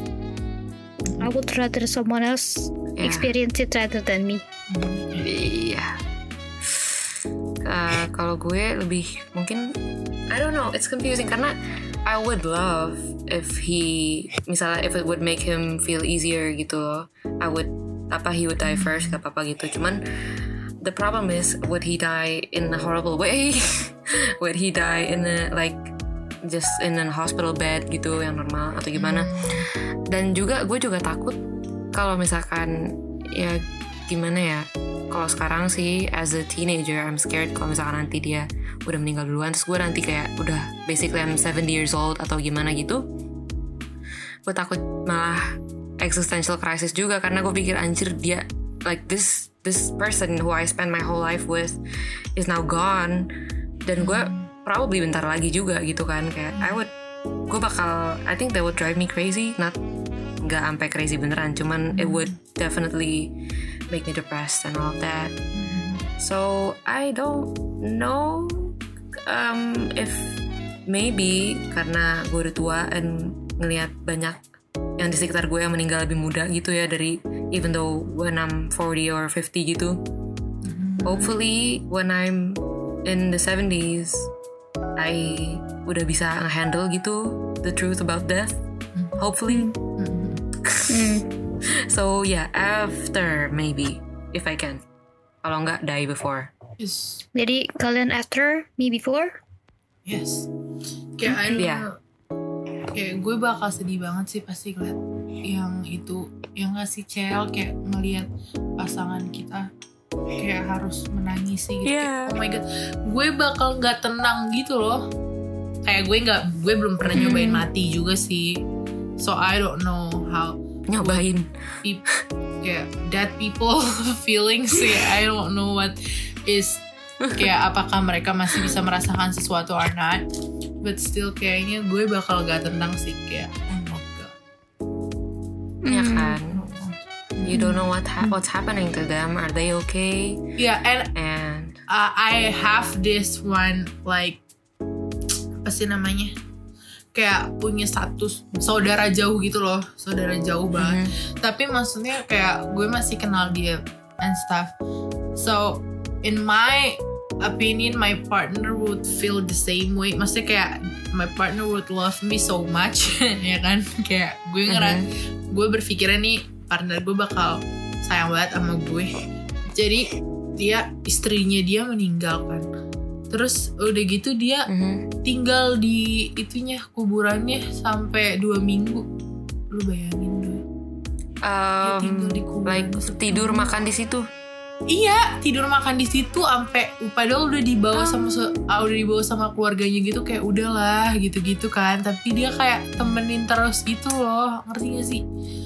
I would rather someone else ya. experience it rather than me Iya. Eh, kalau gue lebih mungkin I don't know, it's confusing karena I would love if he misalnya if it would make him feel easier gitu loh. I would apa he would die first gak apa-apa gitu. Cuman the problem is would he die in a horrible way? would he die in a like just in a hospital bed gitu yang normal atau gimana? Dan juga gue juga takut kalau misalkan ya gimana ya kalau sekarang sih as a teenager I'm scared kalau misalkan nanti dia udah meninggal duluan. Terus gue nanti kayak udah basically I'm 70 years old atau gimana gitu. Gue takut malah existential crisis juga karena gue pikir anjir dia like this this person who I spend my whole life with is now gone. Dan gue probably bentar lagi juga gitu kan kayak I would gue bakal I think that would drive me crazy not nggak sampai crazy beneran cuman it would definitely make me depressed and all of that. So I don't know um, if maybe karena gue udah tua dan ngelihat banyak yang di sekitar gue yang meninggal lebih muda gitu ya dari even though when I'm 40 or 50 gitu. Hopefully when I'm in the 70s I udah bisa ngehandle gitu the truth about death. Hopefully. So yeah after maybe if I can. Kalau nggak die before. Yes. Jadi kalian after, me before? Yes. Kayak I don't know. Kayak gue bakal sedih banget sih pasti ngeliat yang itu. Yang ngasih cel kayak ngeliat pasangan kita kayak harus menangis sih gitu. Iya. Kayak, oh my god, gue bakal nggak tenang gitu loh. Kayak gue nggak, gue belum pernah nyobain mati juga sih. So I don't know how nyobain peop- kayak dead people feelings sih. I don't know what is kayak apakah mereka masih bisa merasakan sesuatu or not. But still kayaknya gue bakal gak tenang sih kayak oh my god. ya Hmm. kan you don't know what ha- what's happening to them are they okay Yeah, and and uh, I have this one like apa sih namanya? Kayak punya status saudara jauh gitu loh, saudara jauh banget. Tapi maksudnya kayak gue masih kenal dia and stuff. So in my opinion, my partner would feel the same way. Maksudnya kayak my partner would love me so much, ya kan? Kayak gue ngera, gue berpikiran nih partner gue bakal sayang banget sama gue. Jadi dia istrinya dia meninggal kan. Terus udah gitu dia Mhm. tinggal di itunya kuburannya sampai dua minggu. Lu bayangin gue. Dia tinggal di um, kuburan like tidur makan di situ Iya, tidur makan di situ sampai padahal udah dibawa sama se- ah, udah dibawa sama keluarganya gitu kayak udahlah gitu-gitu kan. Tapi dia kayak temenin terus gitu loh. Ngerti gak sih?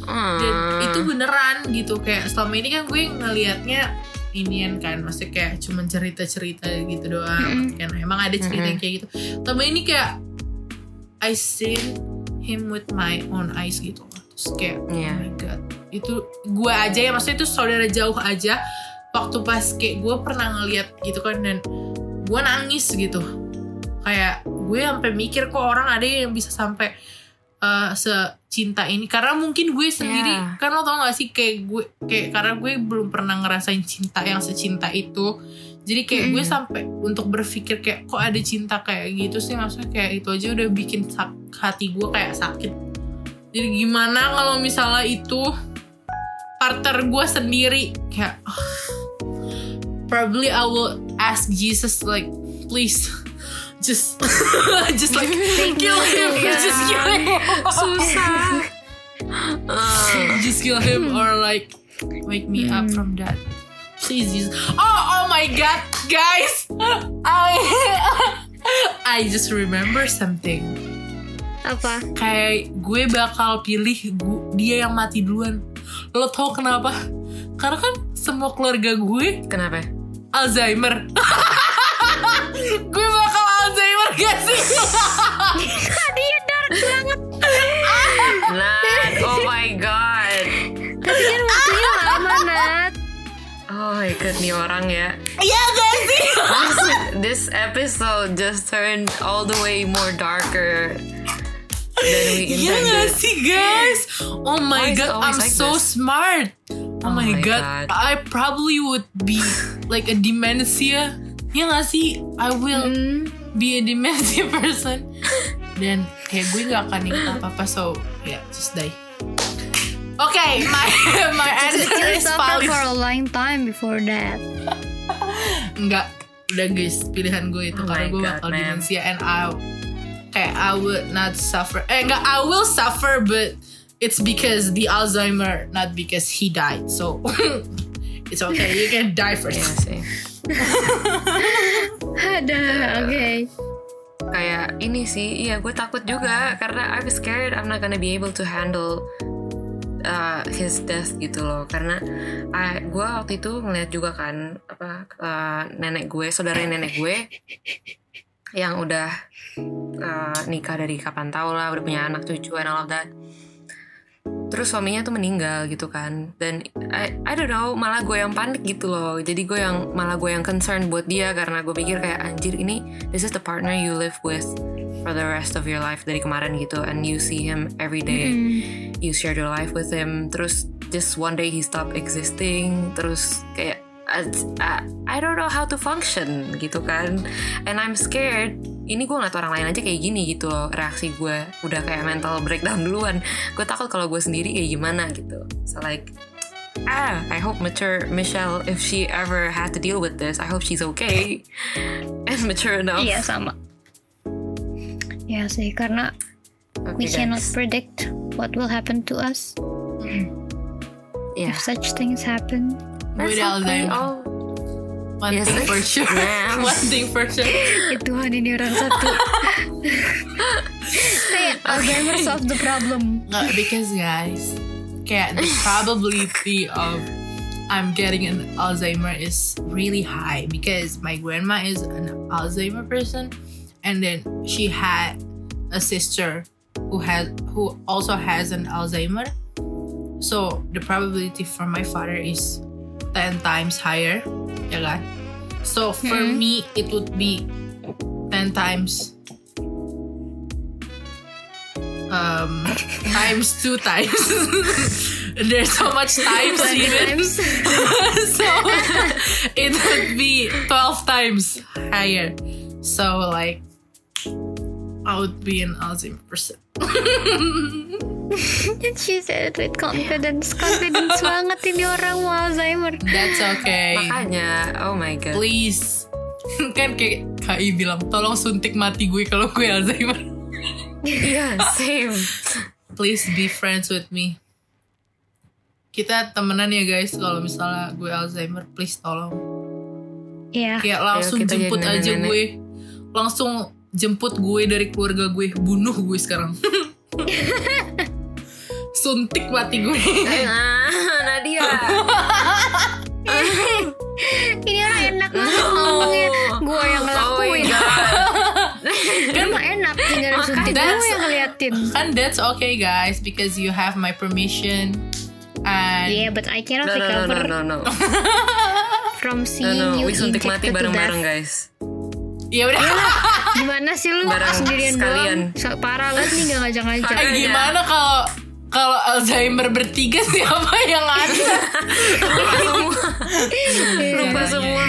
Dan Hmm. itu beneran gitu kayak selama ini kan gue ngelihatnya inian kan maksudnya kayak cuman cerita-cerita gitu doang kan emang ada cerita yang kayak gitu tapi ini kayak I seen him with my own eyes gitu terus kayak Iya. oh my god itu gue aja ya maksudnya itu saudara jauh aja waktu pas kayak gue pernah ngeliat gitu kan dan gue nangis gitu. Kayak gue sampai mikir kok orang ada yang bisa sampai eh, secinta ini. Karena mungkin gue sendiri Yeah. kan lo tau gak sih kayak gue kayak karena gue belum pernah ngerasain cinta yang secinta itu. Jadi kayak gue sampai untuk berpikir kayak kok ada cinta kayak gitu sih? Maksudnya kayak itu aja udah bikin hati gue kayak sakit. Jadi gimana kalau misalnya itu partner gue sendiri? Kayak probably I will ask Jesus like please just just like kill him. Just kill him. Susah Ah. just kill him or like wake me up from that. Please Jesus. Oh oh my god guys. I I just remember something. Apa? kayak gue bakal pilih gu- dia yang mati duluan. Lo tau kenapa? Karena kan semua keluarga gue kenapa Alzheimer. Gue bakal Alzheimer gak sih? Dia dark banget. Nat oh my god. Tapi kan waktunya lama, Nat. oh my god nih orang ya. Iya gak sih? This episode just turned all the way more darker Iya gak sih guys Oh my Why god I'm like so this? smart Oh, my, my god. God. I probably would be like a dementia Iya gak sih I will Hmm. be a dementia person dan kayak gue nggak akan ingat apa apa so yeah just die Okay, my my answer is valid. for a long time before that. Enggak, udah guys, pilihan gue itu Oh karena gue God, bakal man. demensia and I kayak I would not suffer. Eh enggak, I will suffer but it's because the Alzheimer, not because he died. So it's okay, you can die Iya first. sih. Ada, oke. Kayak ini sih, iya gue takut juga karena I'm scared I'm not gonna be able to handle uh, his death gitu loh. Karena I, gue waktu itu ngeliat juga kan apa uh, nenek gue, saudara nenek gue yang udah uh, nikah dari kapan tau lah, udah punya anak cucu and all of that. Terus suaminya tuh meninggal gitu kan. Dan I, I don't know Malah gue yang panik gitu loh. Jadi gue yang Malah gue yang concern buat dia Karena gue pikir kayak Anjir ini This is the partner you live with For the rest of your life Dari kemarin gitu. And you see him every day. You share your life with him. Terus just one day he stop existing. Terus kayak I, I, I don't know how to function gitu kan And I'm scared Ini gue ngeliat orang lain aja kayak gini gitu loh Reaksi gue Udah kayak mental breakdown duluan Gue takut kalau gue sendiri kayak gimana gitu So like Ah, I hope mature Michelle If she ever had to deal with this I hope she's okay And mature enough Iya sama. Ya sih, karena we Okay, cannot guys. predict what will happen to us Yeah. if such things happen. Okay. Alzheimer. Oh, One Yes. thing for sure. One thing for sure. Ya Tuhan ini orang satu. Kayak Alzheimer solve the problem. Nggak, because guys, kayak the probability of I'm getting an Alzheimer is really high because my grandma is an Alzheimer person, and then she had a sister who has who also has an Alzheimer. So the probability for my father is ten times higher, kan? So for Hmm. me it would be ten times um times two times. There's so much times even. So it would be 12 times higher. So like I would be an Alzheimer person. She said it with confidence. Confidence banget ini orang mau Alzheimer. That's okay. Makanya Oh my god Please. kan kayak KI bilang tolong suntik mati gue kalau gue Alzheimer. Iya same Please be friends with me. Kita temenan ya guys kalau misalnya gue Alzheimer please tolong. Iya. Kayak langsung jadi jemput aja gue. Langsung jemput gue dari keluarga gue. Bunuh gue sekarang. Suntik mati gue. Nah, Nadia Ini orang enak banget ngomongnya. Gue yang Oh ngelakuin. god Kan mah enak tinggal disuntik gue yang ngeliatin. And that's okay guys because you have my permission. And Yeah, but I cannot No no no recover no no no from No seeing no you We suntik mati bareng-bareng guys ya udah. Gimana sih lu Bareng sendirian sekalian. doang? Parah banget nih gak ngajak-ngajak. Eh, gimana kalau kalau Alzheimer bertiga siapa yang ada? Lupa Iya, semua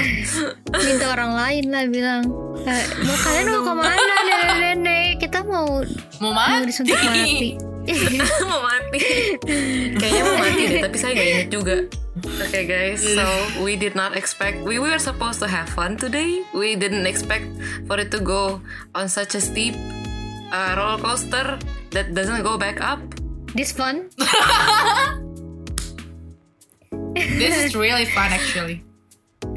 Minta orang lain lah bilang. "Eh, mau kalian mau ke mana nenek-nenek? Kita mau Mau mau mati. disuntik mati. Mau mati Kayaknya mau mati deh Tapi saya gak inget juga Okay guys, so we did not expect we were supposed to have fun today. We didn't expect for it to go on such a steep uh, roller coaster that doesn't go back up. This fun? This is really fun actually.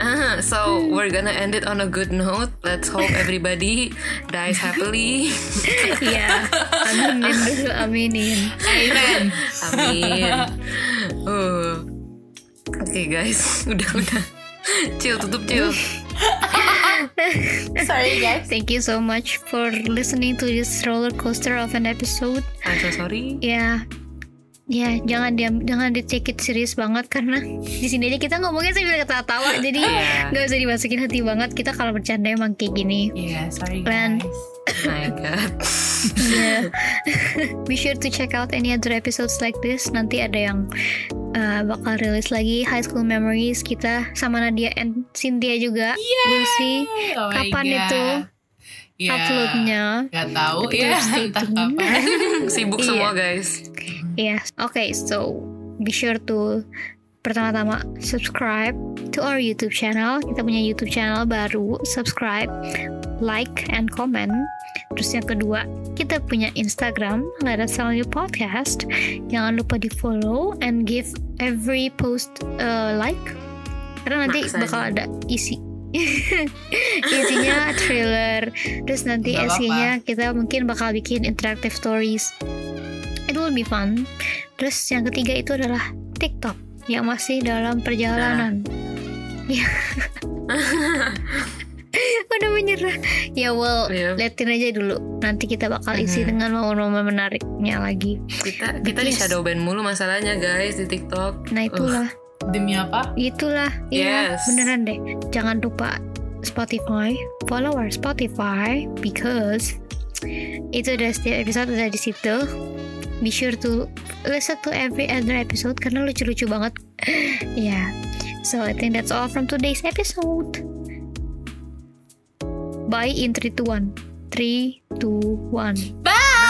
Uh, so we're gonna end it on a good note. Let's hope everybody dies happily. Aminin dulu, aminin. Amen. Amin. Uh. Oke guys, udah udah. Chill, tutup chill. Sorry guys. Thank you so much for listening to this roller coaster of an episode. I'm so sorry. Ya, ya jangan diam, jangan di take it serius banget karena di sini aja kita ngomongnya sambil ketawa-tawa, jadi Iya. nggak usah dimasukin hati banget. Kita kalau bercanda emang kayak gini. Yeah, sorry guys. My God. Yeah. Be sure to check out any other episodes like this. Nanti ada yang uh, bakal rilis lagi High School Memories kita sama Nadia and Cynthia juga. We'll see Oh kapan God. itu. Ya, uploadnya. Gak tahu ya entah kapan. Sibuk Iya. semua guys. Yes. Okay, so be sure to pertama-tama subscribe to our YouTube channel. Kita punya YouTube channel baru. Subscribe, like, and comment. Terus yang kedua, kita punya Instagram, Let Us Tell You Podcast. Jangan lupa di follow and give every post a like. Karena nanti bakal ada isi. Isinya thriller. Terus nanti. SG-nya kita mungkin bakal bikin interactive stories. It will be fun. Terus yang ketiga itu adalah TikTok yang masih dalam perjalanan. Ya. Udah menyerah. Ya well, Iya. liatin aja dulu. Nanti kita bakal isi Mhm. dengan momen-momen menariknya lagi. Kita kita di shadow ban mulu masalahnya guys di TikTok. Nah itulah, Demi apa? itulah. Iya, Yes. beneran deh. Jangan lupa Spotify, follow our Spotify because itu udah setiap episode udah di situ. Be sure to listen to every other episode karena lucu-lucu banget. Ya, so I think that's all from today's episode. Bye in 3, 2, 1. 3, 2, 1. Bye.